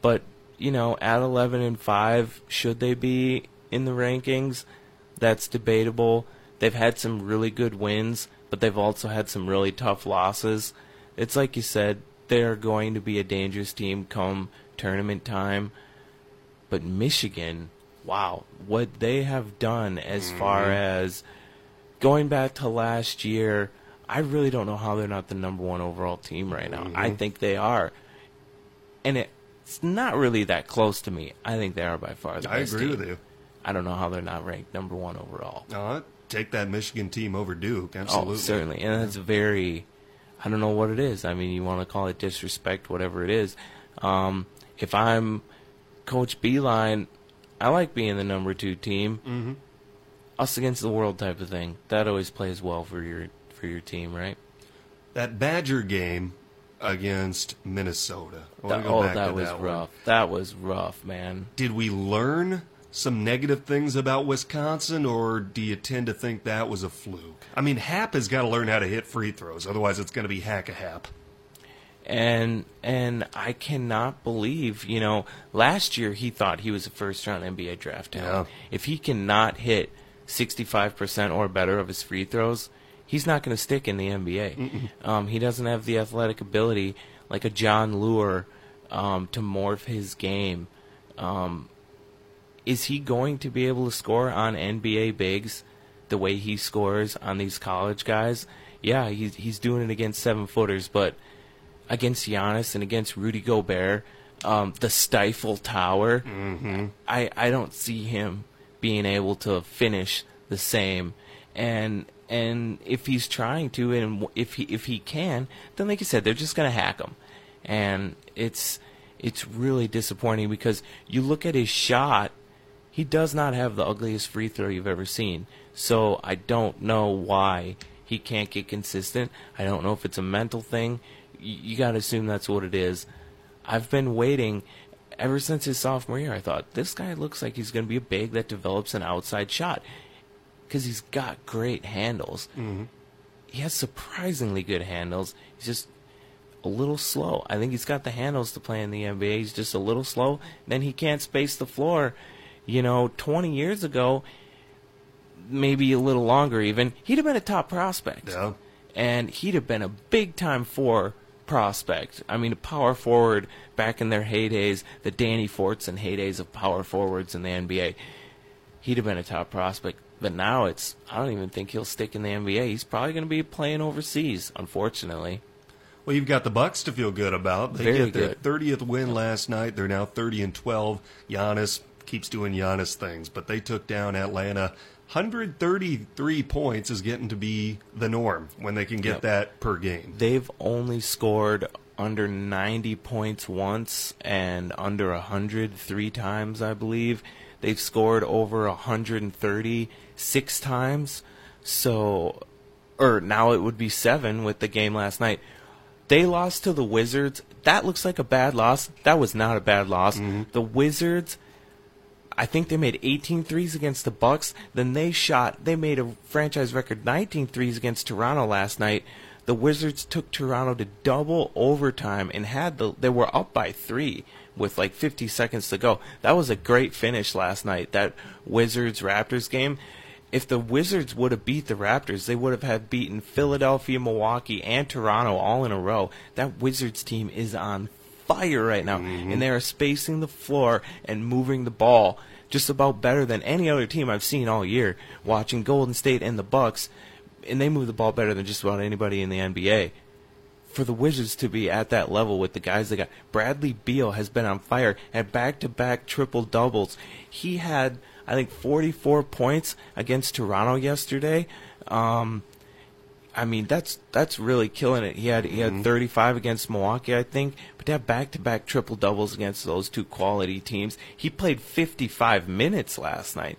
but, you know, at 11 and 5, should they be in the rankings? That's debatable. They've had some really good wins, but they've also had some really tough losses. It's like you said, they're going to be a dangerous team come tournament time. But Michigan, wow, what they have done as mm-hmm. far as going back to last year, I really don't know how they're not the number one overall team right now. I mm-hmm. think they are. And it's not really that close to me. I think they are by far the I best agree team. with you. I don't know how they're not ranked number one overall. Uh, take that Michigan team over Duke, absolutely. Oh, certainly. And that's very, I don't know what it is. I mean, you want to call it disrespect, whatever it is. Um, if I'm Coach Beilein, I like being the number two team. Mm-hmm. Us against the world type of thing. That always plays well for your for your team, right? That Badger game against Minnesota. That- oh, that was one. rough. That was rough, man. Did we learn some negative things about Wisconsin, or do you tend to think that was a fluke? I mean, Happ has got to learn how to hit free throws, otherwise it's going to be hack a Happ. and and I cannot believe, you know, last year he thought he was a first round NBA draft talent. Yeah. If he cannot hit 65% or better of his free throws, he's not going to stick in the NBA. Um, he doesn't have the athletic ability like a Jon Leuer um, to morph his game. Um, is he going to be able to score on NBA bigs the way he scores on these college guys? Yeah, he's he's doing it against seven footers, but against Giannis and against Rudy Gobert, um, the stifle tower, I I don't see him being able to finish the same. And and if he's trying to, and if he if he can, then like I said, they're just gonna hack him, and it's it's really disappointing because you look at his shot he does not have the ugliest free throw you've ever seen. So I don't know why he can't get consistent. I don't know if it's a mental thing. you, you got to assume that's what it is. I've been waiting ever since his sophomore year. I thought this guy looks like he's going to be a big that develops an outside shot because he's got great handles. Mm-hmm. He has surprisingly good handles. He's just a little slow. I think he's got the handles to play in the NBA. He's just a little slow. Then he can't space the floor. You know, 20 years ago, maybe a little longer even, he'd have been a top prospect. Yeah. And he'd have been a big time four prospect. I mean, a power forward back in their heydays, the Danny Forts and heydays of power forwards in the NBA. He'd have been a top prospect. But now it's, I don't even think he'll stick in the NBA. He's probably going to be playing overseas, unfortunately. Well, you've got the Bucks to feel good about. They Very get their good. thirtieth win last night. They're now thirty and twelve. Giannis keeps doing Giannis things, but they took down Atlanta. 133 points is getting to be the norm when they can get Yep. that per game. They've only scored under 90 points once and under 100 three times, I believe. They've scored over 130 six times. So, or now it would be seven with the game last night. They lost to the Wizards. That looks like a bad loss. That was not a bad loss. Mm-hmm. The Wizards I think they made 18 threes against the Bucks. Then they shot. They made a franchise record 19 threes against Toronto last night. The Wizards took Toronto to double overtime and had the. They were up by three with like 50 seconds to go. That was a great finish last night. That Wizards Raptors game. If the Wizards would have beat the Raptors, they would have had beaten Philadelphia, Milwaukee, and Toronto all in a row. That Wizards team is on fire right now, and they are spacing the floor and moving the ball just about better than any other team I've seen all year. Watching Golden State and the Bucks, and they move the ball better than just about anybody in the NBA. For the Wizards to be at that level with the guys they got, Bradley Beal has been on fire at back-to-back triple doubles. He had, I think, 44 points against Toronto yesterday. Um, I mean, that's that's really killing it. He had he had 35 against Milwaukee, I think, but to have back-to-back triple doubles against those two quality teams. He played 55 minutes last night,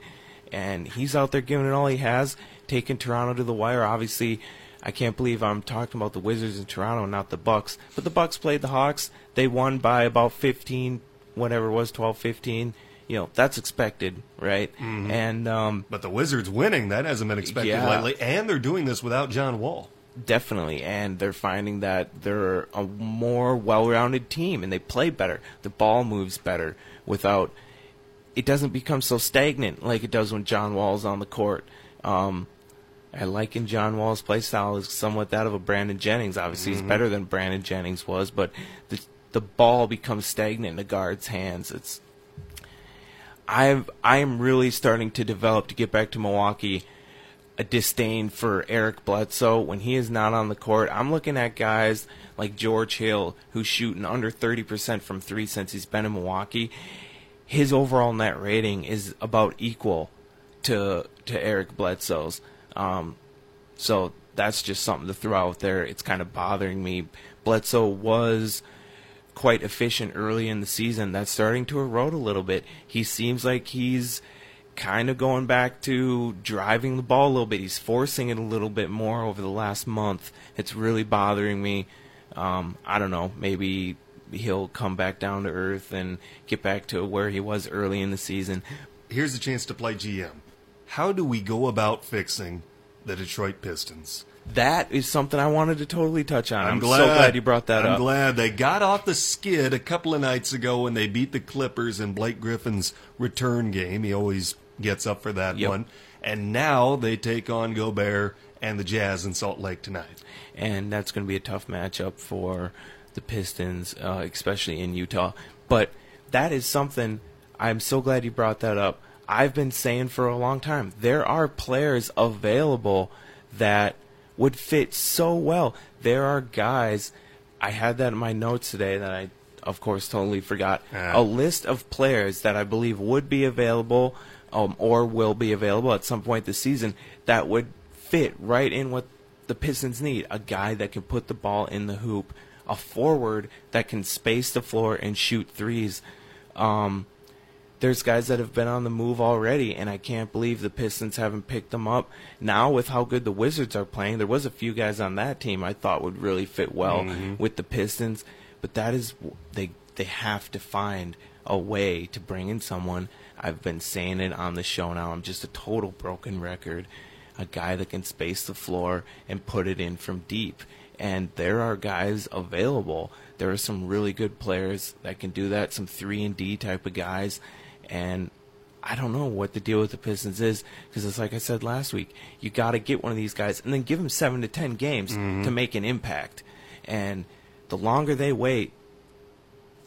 and he's out there giving it all he has, taking Toronto to the wire. Obviously, I can't believe I'm talking about the Wizards in Toronto, and not the Bucks. But the Bucks played the Hawks. They won by about 15, whatever it was, 12, 15. You know, that's expected, right? And um, But the Wizards winning, that hasn't been expected Yeah. lately. And they're doing this without John Wall. Definitely, and they're finding that they're a more well-rounded team, and they play better. The ball moves better without. It doesn't become so stagnant like it does when John Wall's on the court. Um, I liken John Wall's play style as somewhat that of a Brandon Jennings. Obviously, he's better than Brandon Jennings was, but the the ball becomes stagnant in the guard's hands. It's I've I am really starting to develop to get back to Milwaukee a disdain for Eric Bledsoe when he is not on the court. I'm looking at guys like George Hill who's shooting under 30% from 3 since he's been in Milwaukee. His overall net rating is about equal to to Eric Bledsoe's. Um, so that's just something to throw out there. It's kind of bothering me. Bledsoe was quite efficient early in the season. That's starting to erode a little bit. He seems like he's kind of going back to driving the ball a little bit. He's forcing it a little bit more over the last month. It's really bothering me. Um, I don't know. Maybe he'll come back down to earth and get back to where he was early in the season. Here's a chance to play GM. How do we go about fixing the Detroit Pistons? That is something I wanted to totally touch on. I'm, glad, so glad you brought that up. I'm glad they got off the skid a couple of nights ago when they beat the Clippers in Blake Griffin's return game. He always gets up for that Yep. one. And now they take on Gobert and the Jazz in Salt Lake tonight. and that's going to be a tough matchup for the Pistons, uh, especially in Utah. But that is something I'm so glad you brought that up. I've been saying for a long time there are players available that would fit so well. There are guys. I had that in my notes today that I, of course, totally forgot. Ah. A list of players that I believe would be available um, or will be available at some point this season that would fit right in what the Pistons need. A guy that can put the ball in the hoop, a forward that can space the floor and shoot threes. Um, there's guys that have been on the move already, and I can't believe the Pistons haven't picked them up. Now, with how good the Wizards are playing, there was a few guys on that team I thought would really fit well Mm-hmm. with the Pistons, but that is they they have to find a way to bring in someone. I've been saying it on the show now. I'm just a total broken record. A guy that can space the floor and put it in from deep. And there are guys available. There are some really good players that can do that. Some three and D type of guys, and I don't know what the deal with the Pistons is because it's like I said last week. You got to get one of these guys and then give them seven to ten games mm-hmm. to make an impact. And the longer they wait,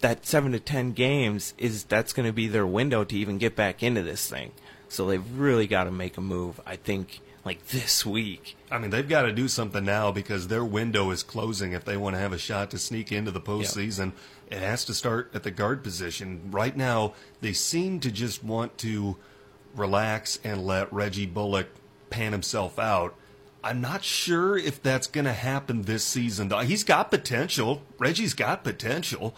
that seven to ten games is that's going to be their window to even get back into this thing. So they've really got to make a move. I think like this week. I mean, they've got to do something now because their window is closing if they want to have a shot to sneak into the postseason. It has to start at the guard position. Right now, they seem to just want to relax and let Reggie Bullock pan himself out. I'm not sure if that's going to happen this season. though. He's got potential. Reggie's got potential.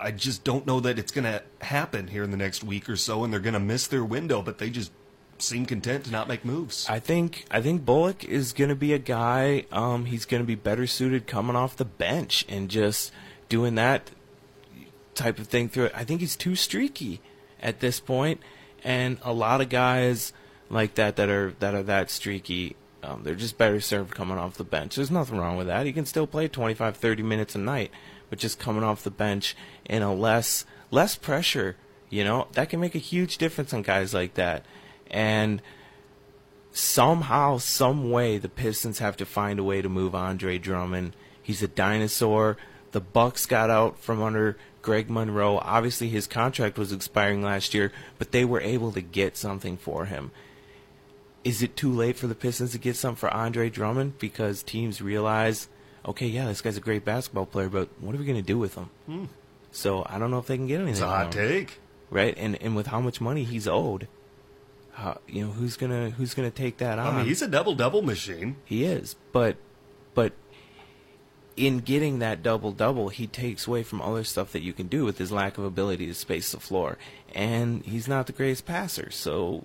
I just don't know that it's going to happen here in the next week or so, and they're going to miss their window, but they just seem content to not make moves. I think I think Bullock is going to be a guy. Um, he's going to be better suited coming off the bench and just doing that type of thing through it. I think he's too streaky at this point, and a lot of guys like that that are that are that streaky. Um, they're just better served coming off the bench. There's nothing wrong with that. He can still play 25, 30 minutes a night, but just coming off the bench in a less less pressure, you know, that can make a huge difference on guys like that. And somehow, some way, the Pistons have to find a way to move Andre Drummond. He's a dinosaur. The Bucks got out from under Greg Monroe. Obviously, his contract was expiring last year, but they were able to get something for him. Is it too late for the Pistons to get something for Andre Drummond because teams realize, okay, yeah, this guy's a great basketball player, but what are we going to do with him? Hmm. So I don't know if they can get anything. It's a hot take. right? And and with how much money he's owed, how, you know who's gonna who's gonna take that on? I mean, he's a double double machine. he is, but but in getting that double double, he takes away from other stuff that you can do with his lack of ability to space the floor, and he's not the greatest passer. So,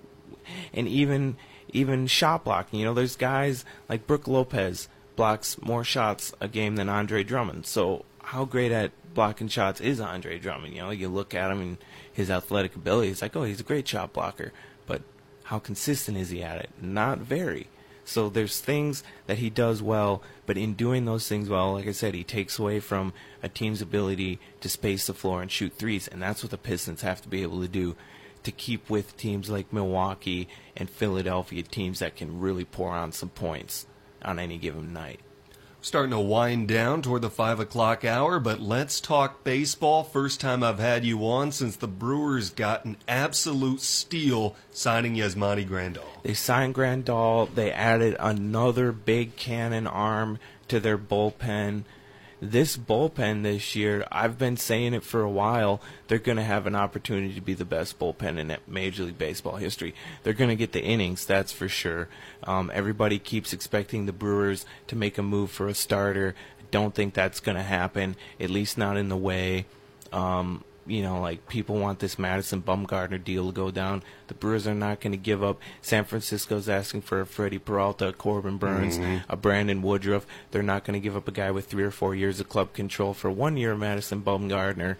and even even shot blocking, you know, there's guys like Brook Lopez blocks more shots a game than Andre Drummond. So how great at blocking shots is Andre Drummond? You know, you look at him and his athletic ability, it's like, oh, he's a great shot blocker. But how consistent is he at it? Not very. So there's things that he does well, but in doing those things well, like I said, he takes away from a team's ability to space the floor and shoot threes, and that's what the Pistons have to be able to do to keep with teams like Milwaukee and Philadelphia, teams that can really pour on some points on any given night. Starting to wind down toward the five o'clock hour, but let's talk baseball. First time I've had you on since the Brewers got an absolute steal signing Yasmani Grandal. They signed Grandal. They added another big cannon arm to their bullpen. This bullpen this year, I've been saying it for a while, they're going to have an opportunity to be the best bullpen in Major League Baseball history. They're going to get the innings, that's for sure. Um, everybody keeps expecting the Brewers to make a move for a starter. I don't think that's going to happen, at least not in the way um, you know, like people want this Madison Bumgarner deal to go down. The Brewers are not going to give up. San Francisco's asking for a Freddie Peralta, a Corbin Burnes, mm-hmm. a Brandon Woodruff. They're not going to give up a guy with three or four years of club control for one year of Madison Bumgarner.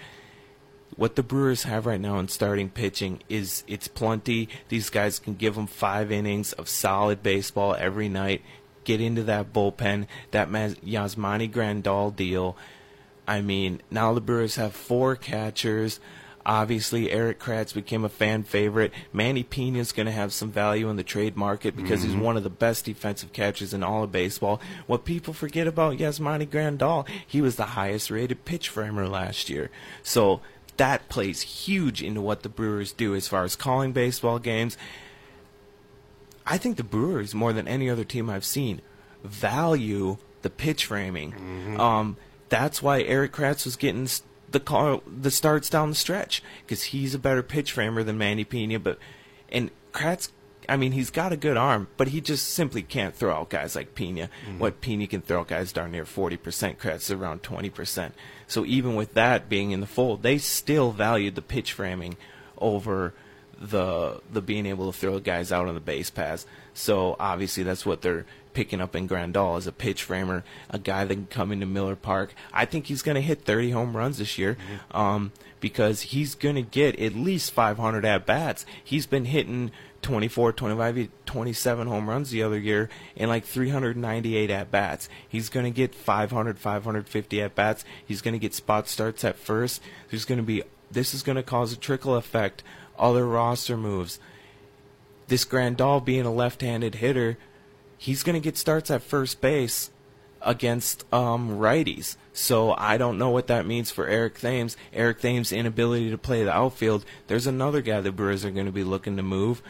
What the Brewers have right now in starting pitching is it's plenty. These guys can give them five innings of solid baseball every night. Get into that bullpen. That Yasmani Grandal deal. I mean, now the Brewers have four catchers. Obviously, Erik Kratz became a fan favorite. Manny Piña is going to have some value in the trade market because he's one of the best defensive catchers in all of baseball. What people forget about Yasmani Grandal, he was the highest rated pitch framer last year. So that plays huge into what the Brewers do as far as calling baseball games. I think the Brewers, more than any other team I've seen, value the pitch framing. Um, that's why Erik Kratz was getting the call, the starts down the stretch because he's a better pitch framer than Manny Piña. But and Kratz, I mean, he's got a good arm, but he just simply can't throw out guys like Piña. Mm-hmm. What Piña can throw out guys darn near forty percent. Kratz is around twenty percent. So even with that being in the fold, they still valued the pitch framing over the the being able to throw guys out on the base pass. So obviously that's what they're picking up in Grandal as a pitch framer, a guy that can come into Miller Park. I think he's going to hit 30 home runs this year um, because he's going to get at least 500 at bats. He's been hitting 24, 25, 27 home runs the other year and like 398 at bats. He's going to get 500, 550 at bats. He's going to get spot starts at first. There's going to be this is going to cause a trickle effect. Other roster moves. This Grandal being a left-handed hitter, he's going to get starts at first base against um, righties. So I don't know what that means for Eric Thames. Eric Thames' inability to play the outfield. There's another guy the Brewers are going to be looking to move.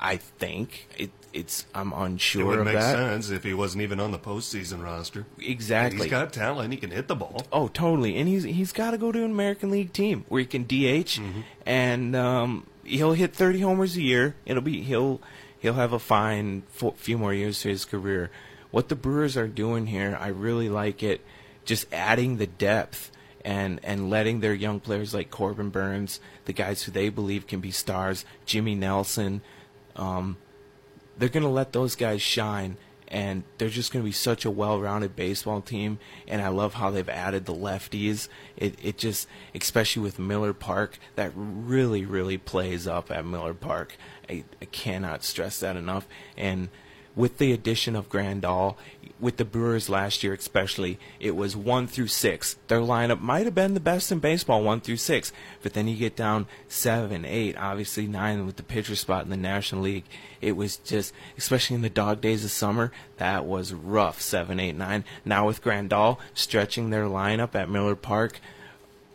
I think it, it's. I'm unsure. It would of make that. sense if he wasn't even on the postseason roster. Exactly. He's got talent. He can hit the ball. Oh, totally. And he's he's got to go to an American League team where he can DH, and um, he'll hit 30 homers a year. It'll be he'll he'll have a fine few more years to his career. What the Brewers are doing here, I really like it. Just adding the depth and and letting their young players like Corbin Burnes, the guys who they believe can be stars, Jimmy Nelson. Um, they're going to let those guys shine and they're just going to be such a well-rounded baseball team and I love how they've added the lefties. It it just especially with Miller Park that really really plays up at Miller Park. I, I cannot stress that enough and with the addition of Grandal, with the Brewers last year especially, it was one through six. Their lineup might have been the best in baseball, one through six, but then you get down seven, eight, obviously nine with the pitcher spot in the National League. It was just, especially in the dog days of summer, that was rough. Seven, eight, nine. Now with Grandal stretching their lineup at Miller Park,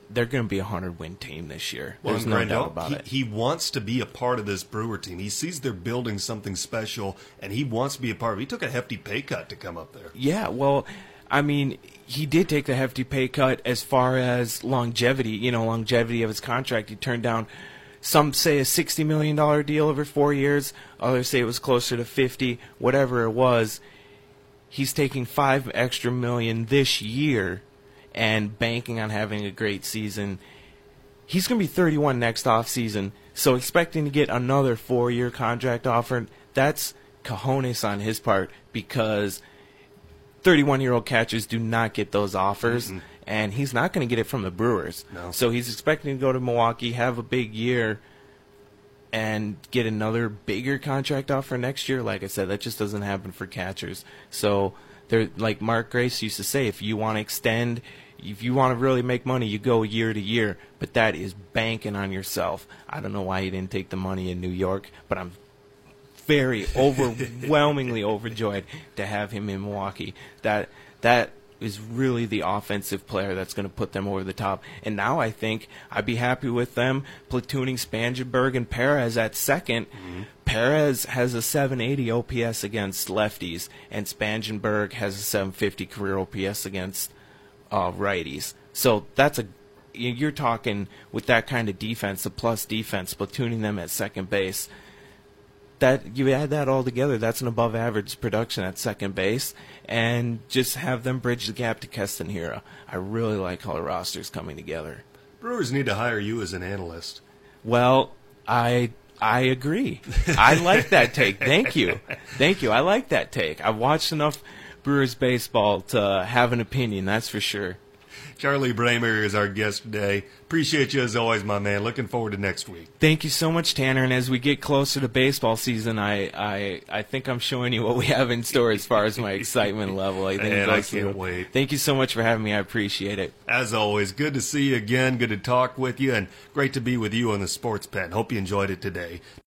they're going to be a hundred win team this year. Well, There's no Grandal, doubt about he, it. he wants to be a part of this Brewer team. He sees they're building something special, and he wants to be a part of it. He took a hefty pay cut to come up there. Yeah, well, I mean, he did take the hefty pay cut as far as longevity, you know, longevity of his contract. He turned down some say a $60 million deal over 4 years, others say it was closer to 50, whatever it was. He's taking 5 extra million this year and banking on having a great season. He's going to be 31 next off season, so expecting to get another 4-year contract offer, that's cojones on his part because 31 year old catchers do not get those offers, and he's not going to get it from the Brewers. No. So he's expecting to go to Milwaukee, have a big year, and get another bigger contract offer next year. Like I said, that just doesn't happen for catchers. So they're like Mark Grace used to say, if you want to extend. If you want to really make money, you go year to year, but that is banking on yourself. I don't know why he didn't take the money in New York, but I'm very overwhelmingly overjoyed to have him in Milwaukee. That that is really the offensive player that's going to put them over the top. And now I think I'd be happy with them platooning Spangenberg and Perez at 2nd mm-hmm. Perez has a 780 OPS against lefties, and Spangenberg has a 750 career OPS against uh, righties. So that's a you- you're talking with that kind of defense, a plus defense, platooning them at second base that you add that all together, that's an above average production at second base, and just have them bridge the gap to Keston Hiura. I really like how the roster's coming together. Brewers need to hire you as an analyst. Well, I I agree. I like that take. Thank you, thank you. I like that take. I've watched enough Brewers baseball to have an opinion. That's for sure. Charlie Bramer is our guest today. Appreciate you as always, my man. Looking forward to next week. Thank you so much, Tanner. And as we get closer to baseball season, I, I, I think I'm showing you what we have in store as far as my excitement level. I think I can't wait. Thank you so much for having me. I appreciate it. As always, good to see you again. Good to talk with you, and great to be with you on the Sports Pen. Hope you enjoyed it today.